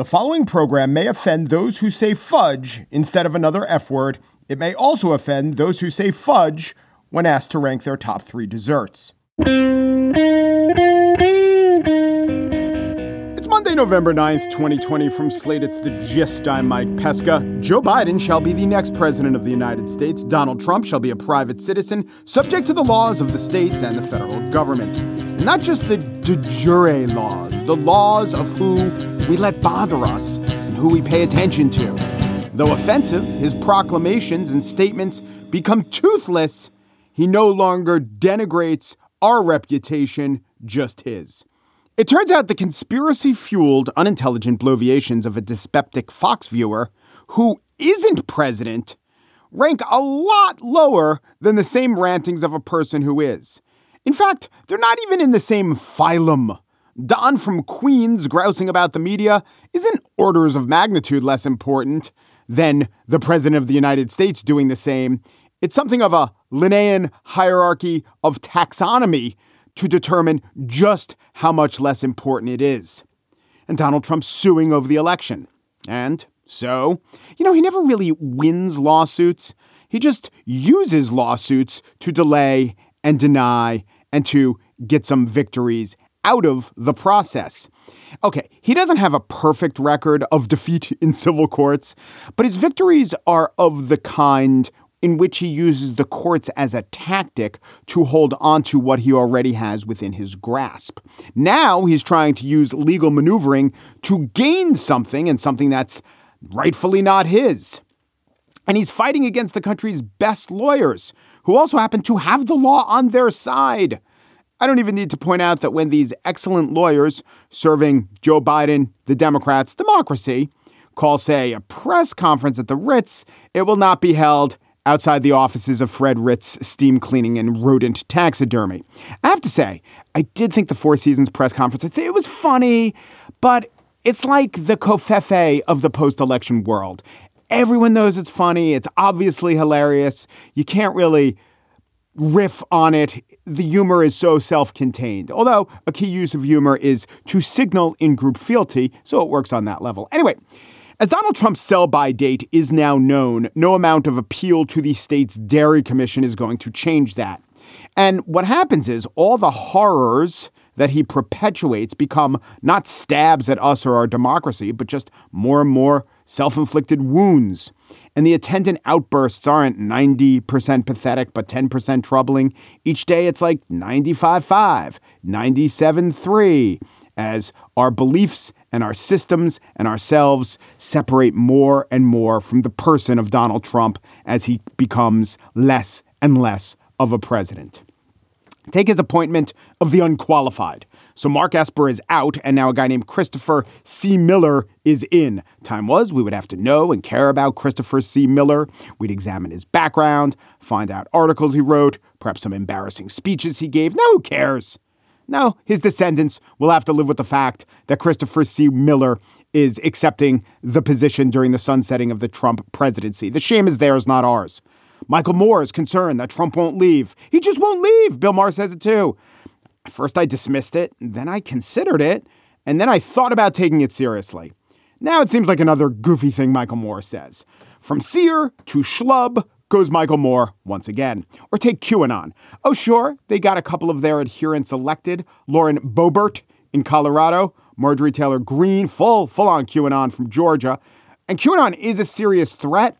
The following program may offend those who say fudge instead of another F word. It may also offend those who say fudge when asked to rank their top three desserts. It's Monday, November 9th, 2020. From Slate, it's the gist. I'm Mike Pesca. Joe Biden shall be the next president of the United States. Donald Trump shall be a private citizen, subject to the laws of the states and the federal government. And not just the de jure laws, the laws of who we let bother us and who we pay attention to. Though offensive, his proclamations and statements become toothless. He no longer denigrates our reputation, just his. It turns out the conspiracy fueled, unintelligent bloviations of a dyspeptic Fox viewer who isn't president rank a lot lower than the same rantings of a person who is. In fact, they're not even in the same phylum. Don from Queens grousing about the media isn't orders of magnitude less important than the President of the United States doing the same. It's something of a Linnaean hierarchy of taxonomy to determine just how much less important it is. And Donald Trump suing over the election. And so, you know, he never really wins lawsuits. He just uses lawsuits to delay and deny and to get some victories out of the process. Okay, he doesn't have a perfect record of defeat in civil courts, but his victories are of the kind in which he uses the courts as a tactic to hold on to what he already has within his grasp. Now he's trying to use legal maneuvering to gain something and something that's rightfully not his. And he's fighting against the country's best lawyers, who also happen to have the law on their side. I don't even need to point out that when these excellent lawyers serving Joe Biden, the Democrats' democracy, call, say, a press conference at the Ritz, it will not be held outside the offices of Fred Ritz Steam Cleaning and Rodent Taxidermy. I have to say, I did think the Four Seasons press conference, it was funny, but it's like the covfefe of the post election world. Everyone knows it's funny. It's obviously hilarious. You can't really riff on it. The humor is so self contained, although a key use of humor is to signal in group fealty, so it works on that level. Anyway, as Donald Trump's sell by date is now known, no amount of appeal to the state's Dairy Commission is going to change that. And what happens is all the horrors that he perpetuates become not stabs at us or our democracy, but just more and more self inflicted wounds. And the attendant outbursts aren't 90% pathetic, but 10% troubling. Each day it's like 95 5, 97 3, as our beliefs and our systems and ourselves separate more and more from the person of Donald Trump as he becomes less and less of a president. Take his appointment of the unqualified. So Mark Esper is out, and now a guy named Christopher C. Miller is in. Time was we would have to know and care about Christopher C. Miller. We'd examine his background, find out articles he wrote, perhaps some embarrassing speeches he gave. No, who cares? No, his descendants will have to live with the fact that Christopher C. Miller is accepting the position during the sunsetting of the Trump presidency. The shame is theirs, not ours. Michael Moore is concerned that Trump won't leave. He just won't leave. Bill Maher says it too. First, I dismissed it, then I considered it, and then I thought about taking it seriously. Now it seems like another goofy thing Michael Moore says. From seer to schlub goes Michael Moore once again. Or take QAnon. Oh, sure, they got a couple of their adherents elected. Lauren Boebert in Colorado, Marjorie Taylor Greene, full, full on QAnon from Georgia. And QAnon is a serious threat,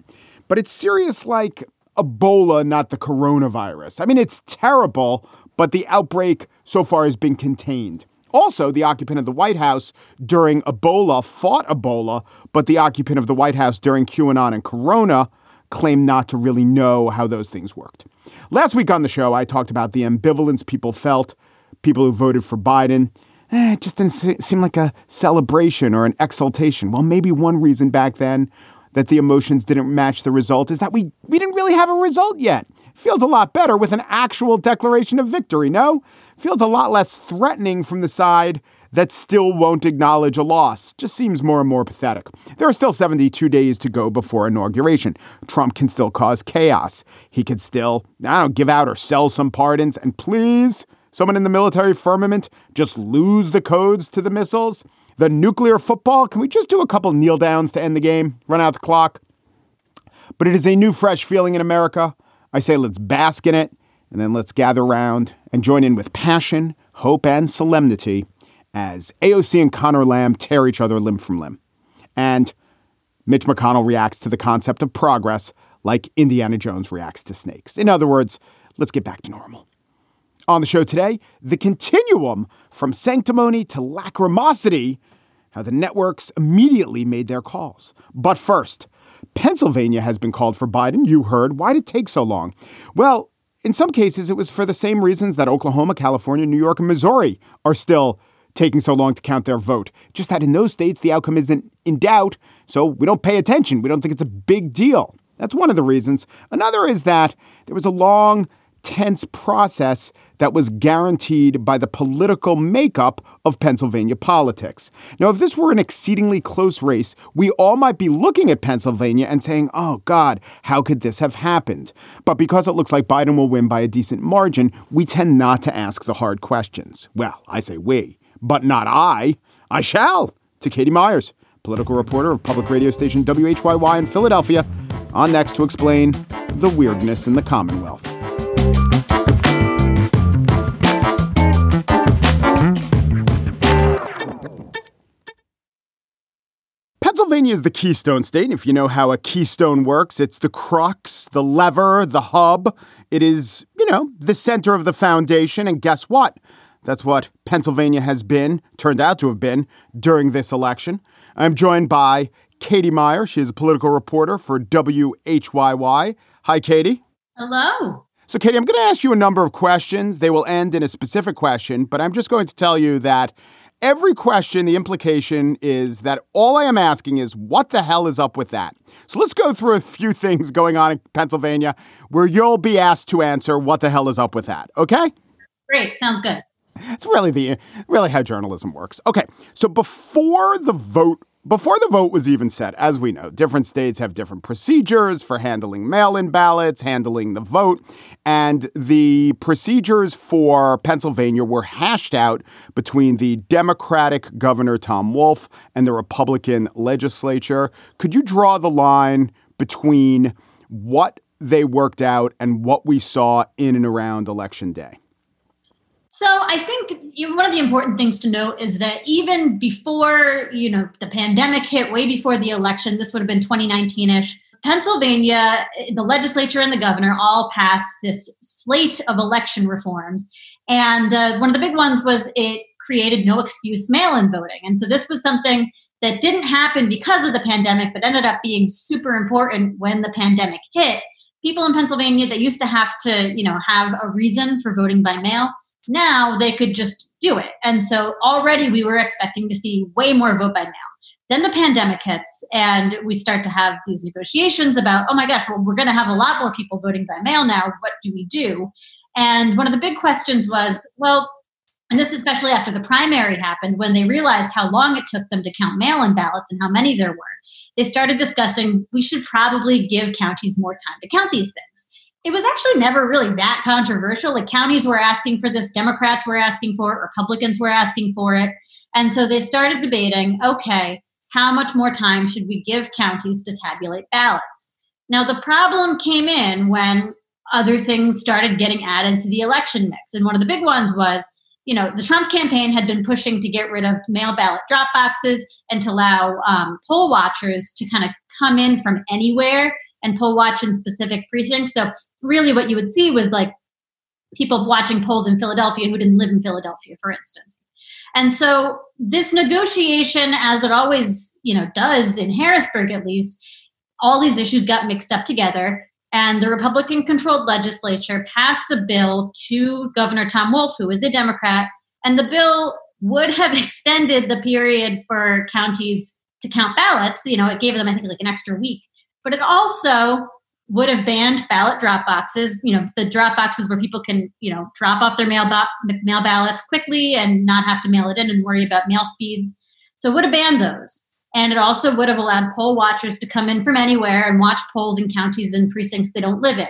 but it's serious like Ebola, not the coronavirus. I mean, it's terrible, but the outbreak so far has been contained. Also, the occupant of the White House during Ebola fought Ebola, but the occupant of the White House during QAnon and Corona claimed not to really know how those things worked. Last week on the show, I talked about the ambivalence people felt, people who voted for Biden. Eh, it just didn't seem like a celebration or an exultation. Well, maybe one reason back then that the emotions didn't match the result is that we, we didn't really have a result yet. Feels a lot better with an actual declaration of victory, no? Feels a lot less threatening from the side that still won't acknowledge a loss. Just seems more and more pathetic. There are still 72 days to go before inauguration. Trump can still cause chaos. He could still, I don't give out or sell some pardons. And please, someone in the military firmament just lose the codes to the missiles. The nuclear football, can we just do a couple kneel downs to end the game, run out the clock? But it is a new, fresh feeling in America. I say let's bask in it, and then let's gather around and join in with passion, hope, and solemnity as AOC and Conor Lamb tear each other limb from limb. And Mitch McConnell reacts to the concept of progress like Indiana Jones reacts to snakes. In other words, let's get back to normal. On the show today, the continuum from sanctimony to lacrimosity, how the networks immediately made their calls. But first, Pennsylvania has been called for Biden. You heard. Why did it take so long? Well, in some cases, it was for the same reasons that Oklahoma, California, New York, and Missouri are still taking so long to count their vote. Just that in those states, the outcome isn't in doubt, so we don't pay attention. We don't think it's a big deal. That's one of the reasons. Another is that there was a long, tense process that was guaranteed by the political makeup of Pennsylvania politics. Now, if this were an exceedingly close race, we all might be looking at Pennsylvania and saying, oh, God, how could this have happened? But because it looks like Biden will win by a decent margin, we tend not to ask the hard questions. Well, I say we, but not I. I shall. To Katie Myers, political reporter of public radio station WHYY in Philadelphia, on next to explain the weirdness in the Commonwealth. Pennsylvania is the keystone state. And if you know how a keystone works, it's the crux, the lever, the hub. It is, you know, the center of the foundation. And guess what? That's what Pennsylvania has been, turned out to have been, during this election. I'm joined by Katie Meyer. She is a political reporter for WHYY. Hi, Katie. Hello. So, Katie, I'm going to ask you a number of questions. They will end in a specific question, but I'm just going to tell you that every question, the implication is that all I am asking is what the hell is up with that? So let's go through a few things going on in Pennsylvania where you'll be asked to answer what the hell is up with that. Okay? Great. Sounds good. It's really the really how journalism works. Okay. So before the vote before the vote was even set, as we know, different states have different procedures for handling mail in ballots, handling the vote, and the procedures for Pennsylvania were hashed out between the Democratic Governor Tom Wolf and the Republican legislature. Could you draw the line between what they worked out and what we saw in and around Election Day? So I think one of the important things to note is that even before you know the pandemic hit, way before the election, this would have been 2019ish. Pennsylvania, the legislature and the governor all passed this slate of election reforms, and uh, one of the big ones was it created no excuse mail-in voting, and so this was something that didn't happen because of the pandemic, but ended up being super important when the pandemic hit. People in Pennsylvania that used to have to, you know, have a reason for voting by mail now they could just do it. And so already we were expecting to see way more vote by mail. Then the pandemic hits, and we start to have these negotiations about, oh my gosh, well, we're going to have a lot more people voting by mail now. What do we do? And one of the big questions was, well, and this especially after the primary happened, when they realized how long it took them to count mail in ballots and how many there were, they started discussing we should probably give counties more time to count these things it was actually never really that controversial. Like counties were asking for this, Democrats were asking for it, Republicans were asking for it. And so they started debating okay, how much more time should we give counties to tabulate ballots? Now, the problem came in when other things started getting added to the election mix. And one of the big ones was, you know, the Trump campaign had been pushing to get rid of mail ballot drop boxes and to allow um, poll watchers to kind of come in from anywhere and poll watch in specific precincts. So really what you would see was like people watching polls in Philadelphia who didn't live in Philadelphia, for instance. And so this negotiation, as it always, you know, does in Harrisburg at least, all these issues got mixed up together. And the Republican controlled legislature passed a bill to Governor Tom Wolf, who is a Democrat. And the bill would have extended the period for counties to count ballots. You know, it gave them, I think, like an extra week but it also would have banned ballot drop boxes, you know, the drop boxes where people can, you know, drop off their mail, bo- mail ballots quickly and not have to mail it in and worry about mail speeds. So it would have banned those. And it also would have allowed poll watchers to come in from anywhere and watch polls in counties and precincts they don't live in.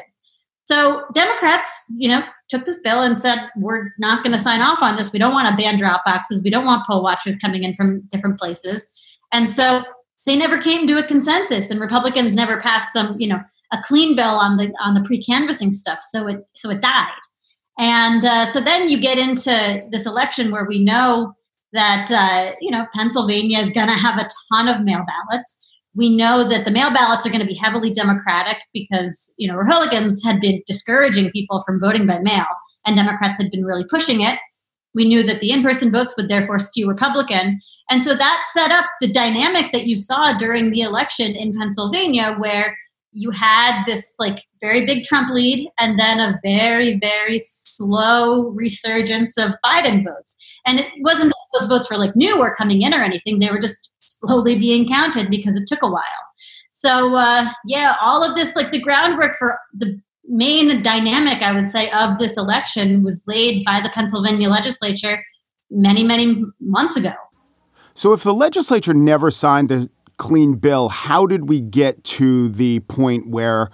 So Democrats, you know, took this bill and said, we're not going to sign off on this. We don't want to ban drop boxes. We don't want poll watchers coming in from different places. And so they never came to a consensus and Republicans never passed them, you know, a clean bill on the on the pre-canvassing stuff. So it so it died. And uh, so then you get into this election where we know that uh, you know Pennsylvania is going to have a ton of mail ballots. We know that the mail ballots are going to be heavily Democratic because you know Republicans had been discouraging people from voting by mail, and Democrats had been really pushing it. We knew that the in-person votes would therefore skew Republican, and so that set up the dynamic that you saw during the election in Pennsylvania, where you had this like very big Trump lead and then a very, very slow resurgence of Biden votes. And it wasn't that those votes were like new or coming in or anything, they were just slowly being counted because it took a while. So, uh, yeah, all of this, like the groundwork for the main dynamic, I would say, of this election was laid by the Pennsylvania legislature many, many months ago. So, if the legislature never signed the clean bill, how did we get to the point where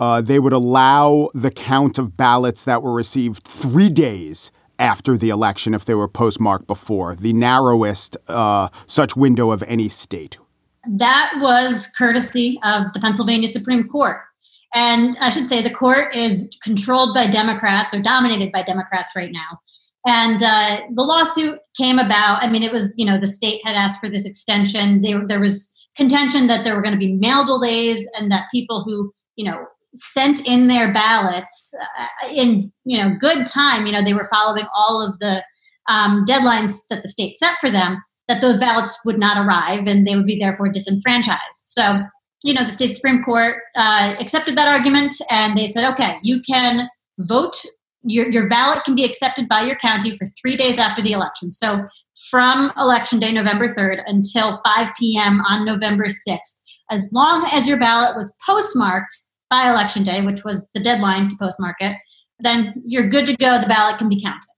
uh, they would allow the count of ballots that were received three days after the election if they were postmarked before, the narrowest uh, such window of any state? That was courtesy of the Pennsylvania Supreme Court. And I should say the court is controlled by Democrats or dominated by Democrats right now. And uh, the lawsuit came about. I mean, it was, you know, the state had asked for this extension. They, there was contention that there were going to be mail delays and that people who, you know, sent in their ballots uh, in, you know, good time, you know, they were following all of the um, deadlines that the state set for them, that those ballots would not arrive and they would be therefore disenfranchised. So, you know, the state Supreme Court uh, accepted that argument and they said, okay, you can vote your, your ballot can be accepted by your county for three days after the election. So from election day, November 3rd, until 5 p.m. on November 6th, as long as your ballot was postmarked by election day, which was the deadline to postmark it, then you're good to go. The ballot can be counted.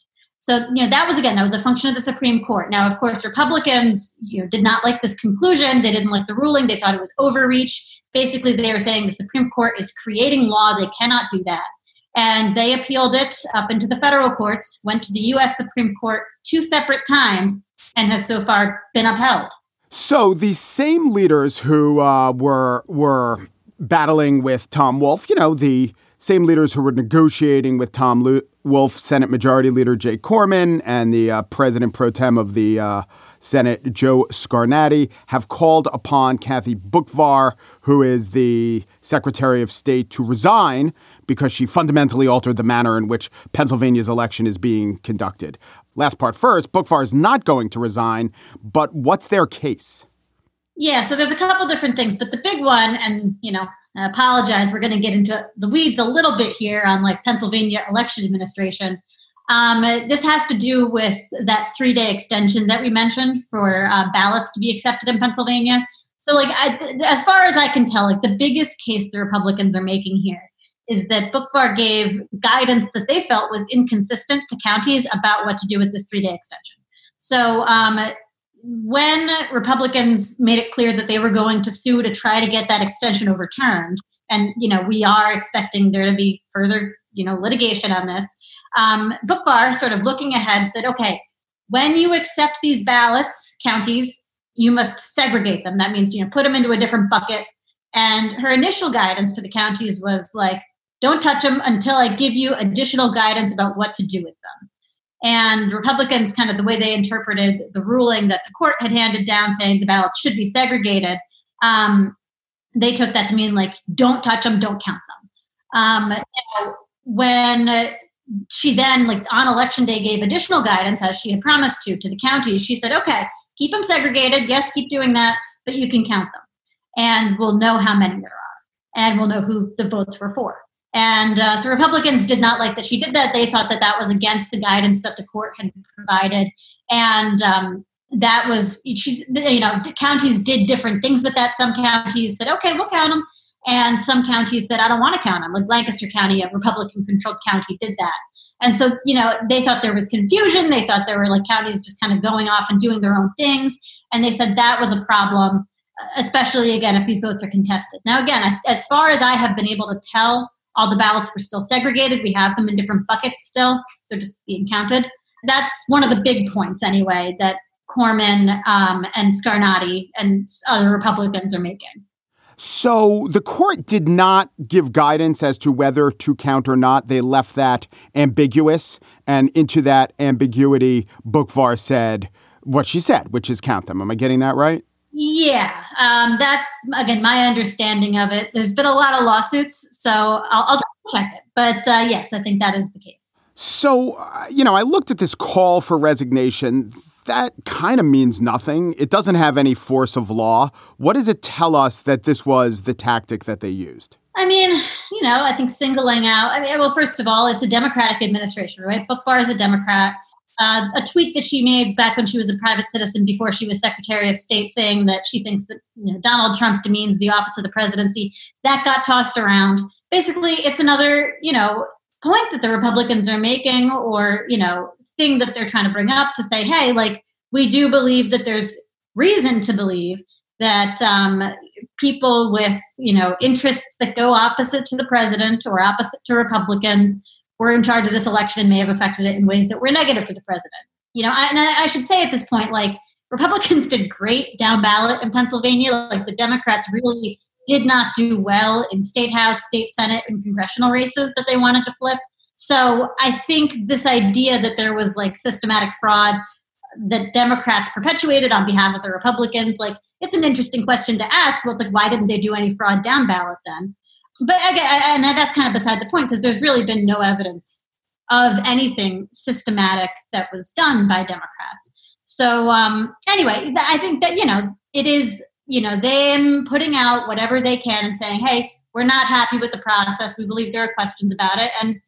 So, you know, that was again, that was a function of the Supreme Court. Now, of course, Republicans, you know, did not like this conclusion. They didn't like the ruling. They thought it was overreach. Basically, they were saying the Supreme Court is creating law. They cannot do that. And they appealed it up into the federal courts, went to the US Supreme Court two separate times, and has so far been upheld. So the same leaders who uh, were were battling with Tom Wolf, you know, the same leaders who were negotiating with Tom Wolf, Senate Majority Leader Jay Corman, and the uh, President pro tem of the uh, Senate, Joe Scarnati, have called upon Kathy Boockvar, who is the Secretary of State, to resign because she fundamentally altered the manner in which Pennsylvania's election is being conducted. Last part first, Boockvar is not going to resign, but what's their case? Yeah, so there's a couple different things, but the big one, and you know, I apologize, we're going to get into the weeds a little bit here on like Pennsylvania election administration. Um, this has to do with that three day extension that we mentioned for uh, ballots to be accepted in Pennsylvania. So, like, I, as far as I can tell, like the biggest case the Republicans are making here is that Boockvar gave guidance that they felt was inconsistent to counties about what to do with this three day extension. So, um, when Republicans made it clear that they were going to sue to try to get that extension overturned, and you know we are expecting there to be further you know litigation on this um, Boockvar, sort of looking ahead, said, okay, when you accept these ballots, counties, you must segregate them. That means, you know, put them into a different bucket. And her initial guidance to the counties was like, don't touch them until I give you additional guidance about what to do with them. And Republicans, kind of the way they interpreted the ruling that the court had handed down saying the ballots should be segregated, um, they took that to mean like, don't touch them, don't count them. Um, you know, when she then, like on election day, gave additional guidance as she had promised to to the counties. She said, "Okay, keep them segregated. Yes, keep doing that, but you can count them, and we'll know how many there are, and we'll know who the votes were for." And uh, so Republicans did not like that she did that. They thought that that was against the guidance that the court had provided, and um, that was you know counties did different things with that. Some counties said, "Okay, we'll count them." And some counties said, I don't want to count them. Like Lancaster County, a Republican controlled county, did that. And so, you know, they thought there was confusion. They thought there were like counties just kind of going off and doing their own things. And they said that was a problem, especially again, if these votes are contested. Now, again, as far as I have been able to tell all the ballots were still segregated. We have them in different buckets still. They're just being counted. That's one of the big points, anyway, that Corman um, and Scarnati and other Republicans are making. So the court did not give guidance as to whether to count or not. They left that ambiguous. And into that ambiguity, Boockvar said what she said, which is count them. Am I getting that right? Yeah, um, that's again my understanding of it. There's been a lot of lawsuits, so I'll, I'll check it. But uh, yes, I think that is the case. So, uh, you know, I looked at this call for resignation that kind of means nothing. It doesn't have any force of law. What does it tell us that this was the tactic that they used? I mean, you know, I think singling out, I mean, well, first of all, it's a Democratic administration, right? Boockvar is a Democrat. Uh, a tweet that she made back when she was a private citizen before she was Secretary of State saying that she thinks that you know, Donald Trump demeans the office of the presidency, that got tossed around. Basically, it's another, you know, point that the Republicans are making or, you know, thing that they're trying to bring up to say, hey, like, we do believe that there's reason to believe that um, people with, you know, interests that go opposite to the president or opposite to Republicans were in charge of this election and may have affected it in ways that were negative for the president. You know, I, and I, I should say at this point, like, Republicans did great down ballot in Pennsylvania. Like, the Democrats really did not do well in state house, state senate, and congressional races that they wanted to flip. So I think this idea that there was like systematic fraud that Democrats perpetuated on behalf of the Republicans, like it's an interesting question to ask. Well, it's like, why didn't they do any fraud down ballot then? But again, and that's kind of beside the point because there's really been no evidence of anything systematic that was done by Democrats. So um, anyway, I think that you know it is you know, them putting out whatever they can and saying, hey, we're not happy with the process. We believe there are questions about it. And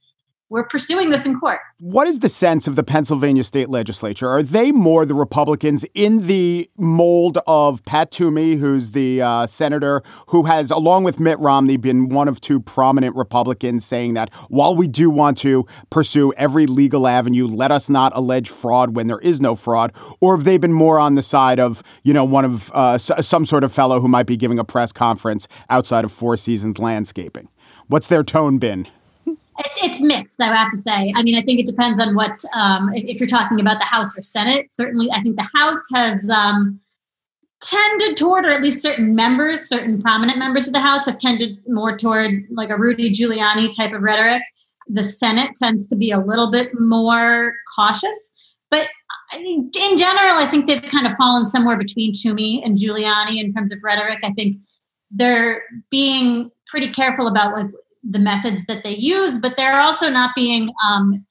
we're pursuing this in court. What is the sense of the Pennsylvania state legislature? Are they more the Republicans in the mold of Pat Toomey, who's the uh, senator who has, along with Mitt Romney, been one of two prominent Republicans saying that while we do want to pursue every legal avenue, let us not allege fraud when there is no fraud? Or have they been more on the side of, you know, one of uh, some sort of fellow who might be giving a press conference outside of Four Seasons Landscaping? What's their tone been? It's, it's mixed, I have to say. I mean, I think it depends on what, um, if, if, you're talking about the House or Senate. Certainly, I think the House has um, tended toward, or at least certain members, certain prominent members of the House have tended more toward like a Rudy Giuliani type of rhetoric. The Senate tends to be a little bit more cautious. But I in general, I think they've kind of fallen somewhere between Toomey and Giuliani in terms of rhetoric. I think they're being pretty careful about like the methods that they use, but they're also not being, um,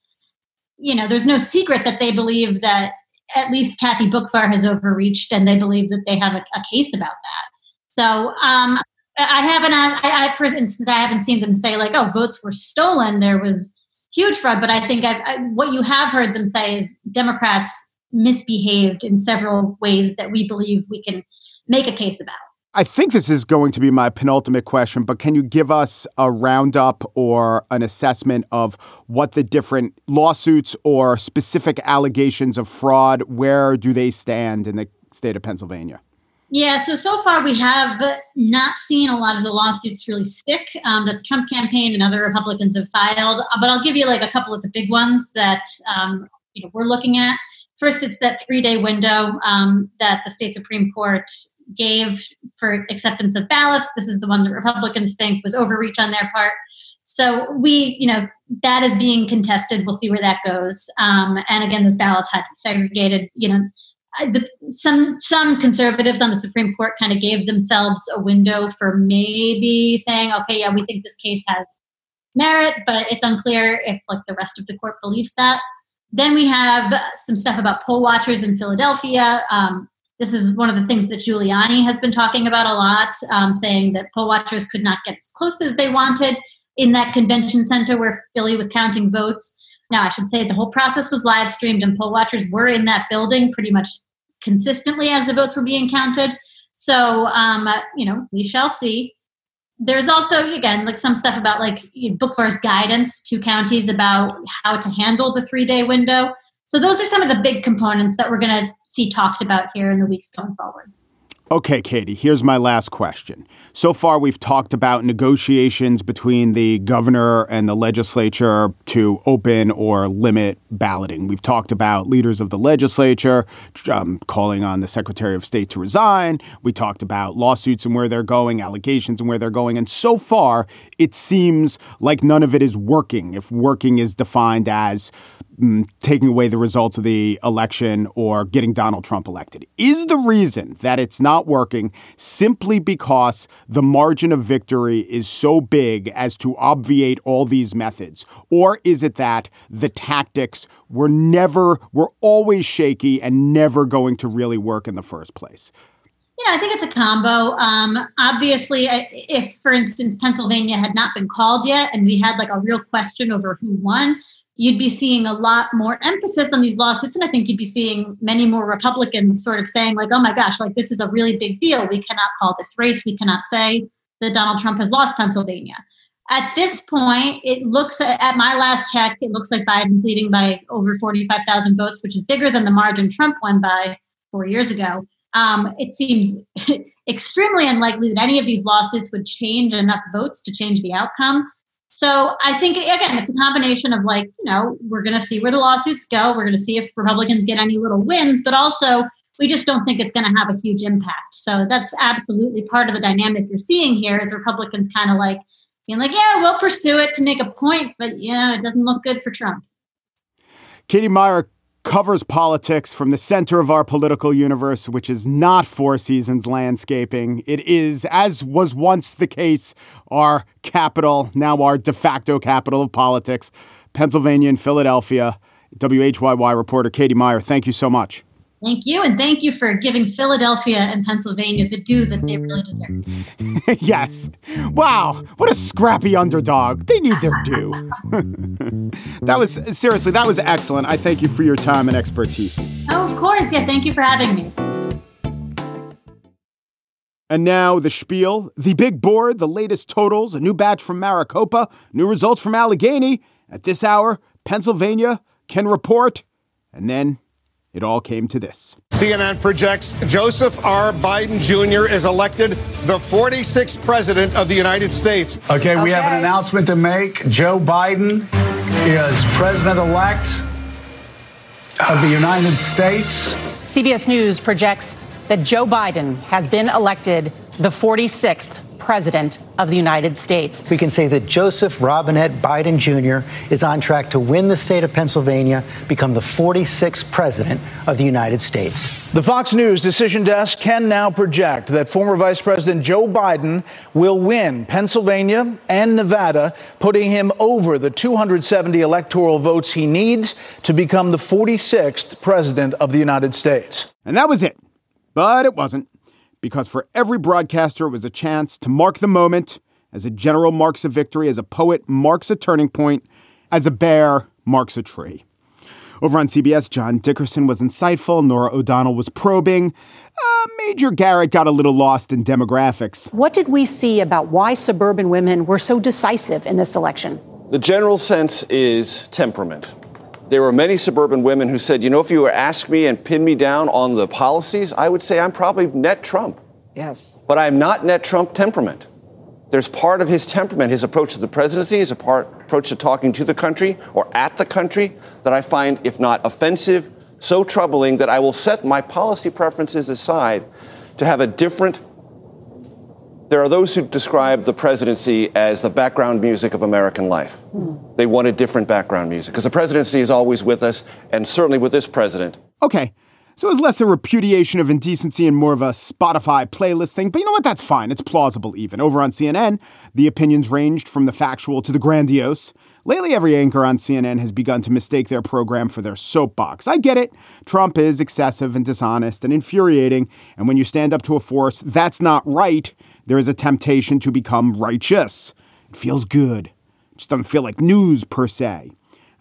you know, there's no secret that they believe that at least Kathy Boockvar has overreached, and they believe that they have a, a case about that. So um, I haven't asked, I, I, for instance, I haven't seen them say like, oh, votes were stolen. There was huge fraud, but I think I, what you have heard them say is Democrats misbehaved in several ways that we believe we can make a case about. I think this is going to be my penultimate question, but can you give us a roundup or an assessment of what the different lawsuits or specific allegations of fraud, where do they stand in the state of Pennsylvania? Yeah, so so far we have not seen a lot of the lawsuits really stick um, that the Trump campaign and other Republicans have filed. But I'll give you like a couple of the big ones that um, you know we're looking at. First, it's that three-day window um, that the state supreme court gave for acceptance of ballots. This is the one that Republicans think was overreach on their part. So we, you know, that is being contested. We'll see where that goes. Um, and again, those ballots had segregated. You know, the, some some conservatives on the Supreme Court kind of gave themselves a window for maybe saying, okay, yeah, we think this case has merit, but it's unclear if like the rest of the court believes that. Then we have some stuff about poll watchers in Philadelphia. Um, this is one of the things that Giuliani has been talking about a lot, um, saying that poll watchers could not get as close as they wanted in that convention center where Philly was counting votes. Now, I should say the whole process was live streamed, and poll watchers were in that building pretty much consistently as the votes were being counted. So, um, you know, we shall see. There's also, again, like some stuff about like Boockvar's guidance to counties about how to handle the three day window. So those are some of the big components that we're going to see talked about here in the weeks going forward. Okay, Katie, here's my last question. So far, we've talked about negotiations between the governor and the legislature to open or limit balloting. We've talked about leaders of the legislature um, calling on the Secretary of State to resign. We talked about lawsuits and where they're going, allegations and where they're going. And so far, it seems like none of it is working, if working is defined as mm, taking away the results of the election or getting Donald Trump elected. Is the reason that it's not working simply because the margin of victory is so big as to obviate all these methods? Or is it that the tactics were never, were always shaky and never going to really work in the first place? Yeah, I think it's a combo. Um, obviously, if, for instance, Pennsylvania had not been called yet and we had like a real question over who won, you'd be seeing a lot more emphasis on these lawsuits. And I think you'd be seeing many more Republicans sort of saying, like, oh my gosh, like this is a really big deal. We cannot call this race. We cannot say that Donald Trump has lost Pennsylvania. At this point, it looks at my last check, it looks like Biden's leading by over 45,000 votes, which is bigger than the margin Trump won by four years ago um, it seems extremely unlikely that any of these lawsuits would change enough votes to change the outcome. So I think again, it's a combination of like, you know, we're going to see where the lawsuits go. We're going to see if Republicans get any little wins, but also we just don't think it's going to have a huge impact. So that's absolutely part of the dynamic you're seeing here is Republicans kind of like being like, yeah, we'll pursue it to make a point, but yeah, it doesn't look good for Trump. Katie Meyer, covers politics from the center of our political universe, which is not Four Seasons landscaping. It is, as was once the case, our capital, now our de facto capital of politics, Pennsylvania and Philadelphia. WHYY reporter Katie Meyer, thank you so much. Thank you. And thank you for giving Philadelphia and Pennsylvania the due that they really deserve. yes. Wow. What a scrappy underdog. They need their due. that was, seriously, that was excellent. I thank you for your time and expertise. Oh, of course. Yeah. Thank you for having me. And now the spiel, the big board, the latest totals, a new batch from Maricopa, new results from Allegheny. At this hour, Pennsylvania can report, and then it all came to this. CNN projects Joseph R. Biden Jr. is elected the 46th president of the United States. Okay, we okay. have an announcement to make. Joe Biden is president elect of the United States. CBS News projects that Joe Biden has been elected the 46th President of the United States. We can say that Joseph Robinette Biden Jr. is on track to win the state of Pennsylvania, become the 46th President of the United States. The Fox News decision desk can now project that former Vice President Joe Biden will win Pennsylvania and Nevada, putting him over the 270 electoral votes he needs to become the 46th President of the United States. And that was it. But it wasn't because for every broadcaster, it was a chance to mark the moment, as a general marks a victory, as a poet marks a turning point, as a bear marks a tree. Over on CBS, John Dickerson was insightful, Norah O'Donnell was probing. Uh, Major Garrett got a little lost in demographics. What did we see about why suburban women were so decisive in this election? The general sense is temperament there were many suburban women who said, you know, if you were ask me and pin me down on the policies, I would say I'm probably net Trump. Yes. But I'm not net Trump temperament. There's part of his temperament, his approach to the presidency, his part, approach to talking to the country or at the country that I find, if not offensive, so troubling that I will set my policy preferences aside to have a different there are those who describe the presidency as the background music of American life. Mm. They wanted different background music because the presidency is always with us, and certainly with this president. Okay. So it was less a repudiation of indecency and more of a Spotify playlist thing. But you know what? That's fine. It's plausible even. Over on CNN, the opinions ranged from the factual to the grandiose. Lately, every anchor on CNN has begun to mistake their program for their soapbox. I get it. Trump is excessive and dishonest and infuriating. And when you stand up to a force that's not right, there is a temptation to become righteous. It feels good. It just doesn't feel like news per se.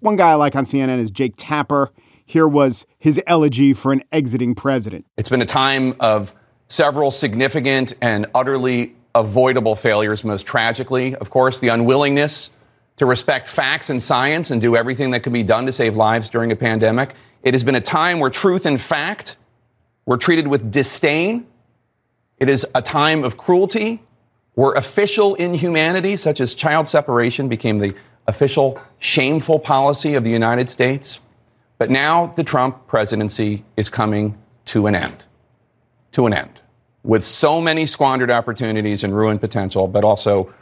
One guy I like on CNN is Jake Tapper. Here was his elegy for an exiting president. It's been a time of several significant and utterly avoidable failures, most tragically, of course, the unwillingness to respect facts and science and do everything that can be done to save lives during a pandemic. It has been a time where truth and fact were treated with disdain It is a time of cruelty where official inhumanity, such as child separation, became the official shameful policy of the United States. But now the Trump presidency is coming to an end. To an end. With so many squandered opportunities and ruined potential, but also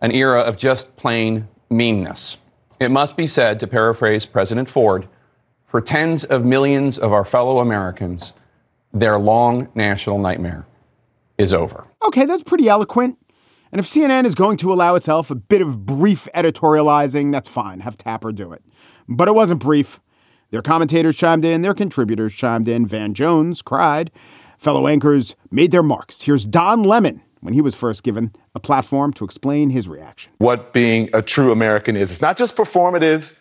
an era of just plain meanness. It must be said, to paraphrase President Ford, for tens of millions of our fellow Americans, their long national nightmare is over. Okay, that's pretty eloquent. And if CNN is going to allow itself a bit of brief editorializing, that's fine. Have Tapper do it. But it wasn't brief. Their commentators chimed in, their contributors chimed in. Van Jones cried. Fellow anchors made their marks. Here's Don Lemon when he was first given a platform to explain his reaction. What being a true American is. It's not just performative,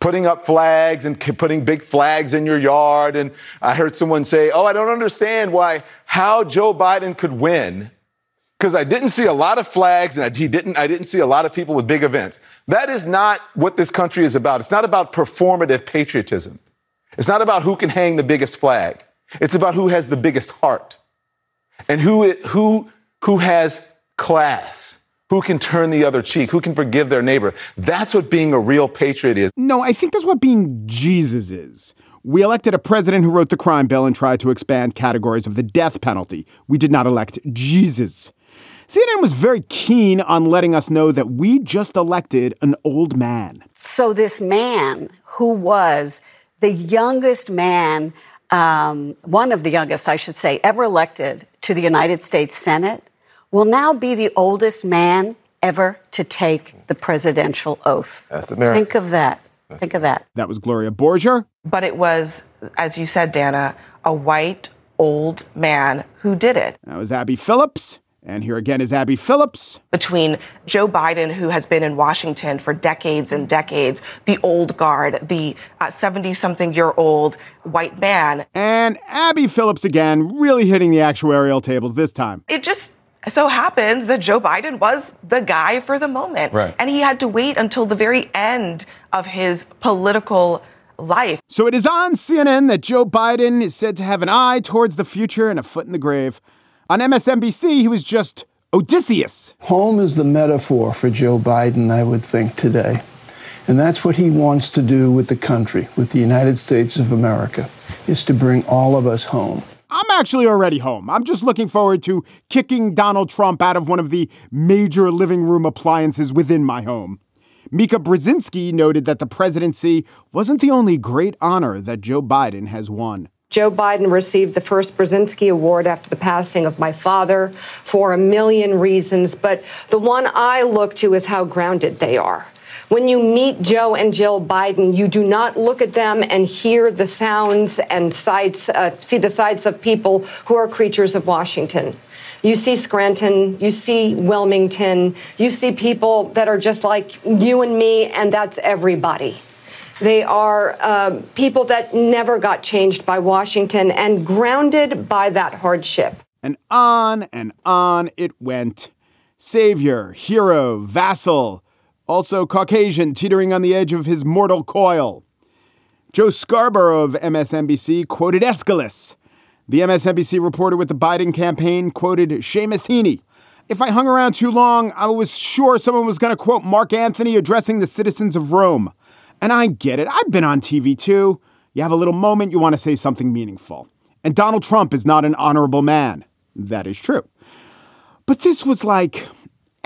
putting up flags and putting big flags in your yard. And I heard someone say, Oh, I don't understand why, how Joe Biden could win because I didn't see a lot of flags and I, he didn't, I didn't see a lot of people with big events. That is not what this country is about. It's not about performative patriotism. It's not about who can hang the biggest flag. It's about who has the biggest heart and who, who, who has class, who can turn the other cheek, who can forgive their neighbor. That's what being a real patriot is. No, I think that's what being Jesus is. We elected a president who wrote the crime bill and tried to expand categories of the death penalty. We did not elect Jesus. CNN was very keen on letting us know that we just elected an old man. So, this man who was the youngest man, um, one of the youngest, I should say, ever elected to the United States Senate, will now be the oldest man ever to take the presidential oath. That's America. Think of that. Think of that. That was Gloria Borger. But it was, as you said, Dana, a white old man who did it. That was Abby Phillips. And here again is Abby Phillips. Between Joe Biden, who has been in Washington for decades and decades, the old guard, the 70 uh, something year old white man. And Abby Phillips again, really hitting the actuarial tables this time. It just so happens that Joe Biden was the guy for the moment. Right. And he had to wait until the very end of his political life. So it is on CNN that Joe Biden is said to have an eye towards the future and a foot in the grave. On MSNBC, he was just Odysseus. Home is the metaphor for Joe Biden, I would think, today. And that's what he wants to do with the country, with the United States of America, is to bring all of us home. I'm actually already home. I'm just looking forward to kicking Donald Trump out of one of the major living room appliances within my home. Mika Brzezinski noted that the presidency wasn't the only great honor that Joe Biden has won. Joe Biden received the first Brzezinski Award after the passing of my father for a million reasons, but the one I look to is how grounded they are. When you meet Joe and Jill Biden, you do not look at them and hear the sounds and sights, uh, see the sights of people who are creatures of Washington. You see Scranton, you see Wilmington, you see people that are just like you and me, and that's everybody. They are uh, people that never got changed by Washington and grounded by that hardship. And on and on it went. Savior, hero, vassal, also Caucasian teetering on the edge of his mortal coil. Joe Scarborough of MSNBC quoted Aeschylus. The MSNBC reporter with the Biden campaign quoted Seamus Heaney. If I hung around too long, I was sure someone was going to quote Mark Antony addressing the citizens of Rome. And I get it. I've been on TV too. You have a little moment, you want to say something meaningful. And Donald Trump is not an honorable man. That is true. But this was like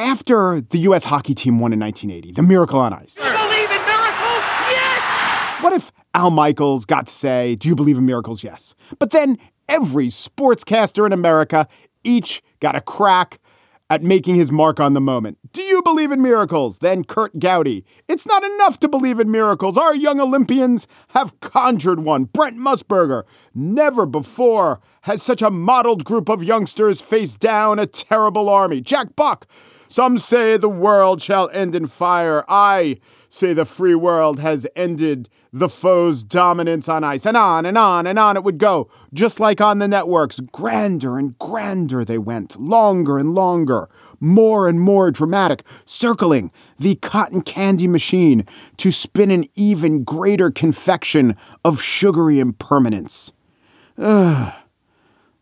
after the U.S. hockey team won in 1980, the Miracle on Ice. Do you believe in miracles? Yes! What if Al Michaels got to say, Do you believe in miracles? Yes. But then every sportscaster in America each got a crack at making his mark on the moment. Do you believe in miracles? Then Kurt Gowdy. It's not enough to believe in miracles. Our young Olympians have conjured one. Brent Musburger. Never before has such a modeled group of youngsters faced down a terrible army. Jack Buck. Some say the world shall end in fire. I say the free world has ended the foe's dominance on ice. And on and on and on it would go, just like on the networks. Grander and grander they went, longer and longer, more and more dramatic, circling the cotton candy machine to spin an even greater confection of sugary impermanence. Ugh.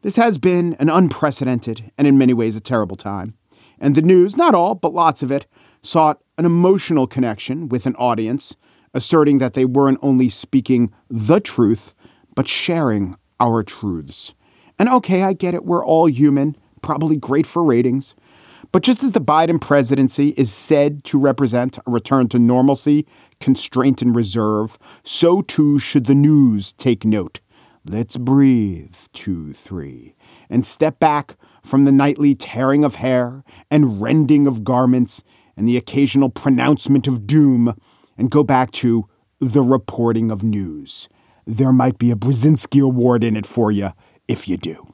This has been an unprecedented and in many ways a terrible time. And the news, not all, but lots of it, sought an emotional connection with an audience, asserting that they weren't only speaking the truth, but sharing our truths. And okay, I get it, we're all human, probably great for ratings. But just as the Biden presidency is said to represent a return to normalcy, constraint, and reserve, so too should the news take note. Let's breathe, two, three, and step back from the nightly tearing of hair and rending of garments and the occasional pronouncement of doom and go back to the reporting of news. There might be a Brzezinski Award in it for you if you do.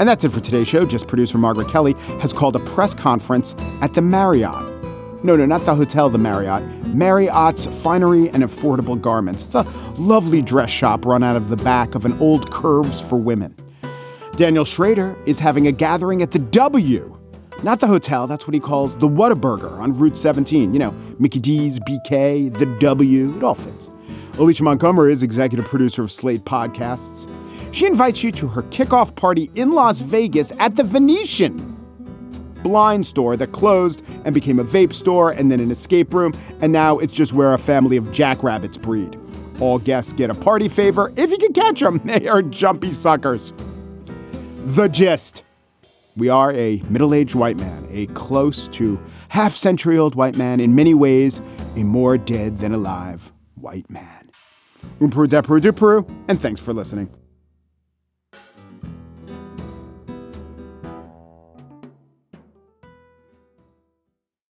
And that's it for today's show. Just producer Margaret Kelley has called a press conference at the Marriott. No, no, not the hotel, the Marriott. Marriott's Finery and Affordable Garments. It's a lovely dress shop run out of the back of an old Curves for Women. Daniel Schroeder is having a gathering at the W, not the hotel. That's what he calls the Whataburger on Route 17. You know, Mickey D's, BK, the W. It all fits. Alicia Montgomery is executive producer of Slate Podcasts. She invites you to her kickoff party in Las Vegas at the Venetian blind store that closed and became a vape store and then an escape room, and now it's just where a family of jackrabbits breed. All guests get a party favor if you can catch them. They are jumpy suckers. The gist. We are a middle aged white man, a close to half century old white man, in many ways, a more dead than alive white man. Umpru depru dupru, and thanks for listening.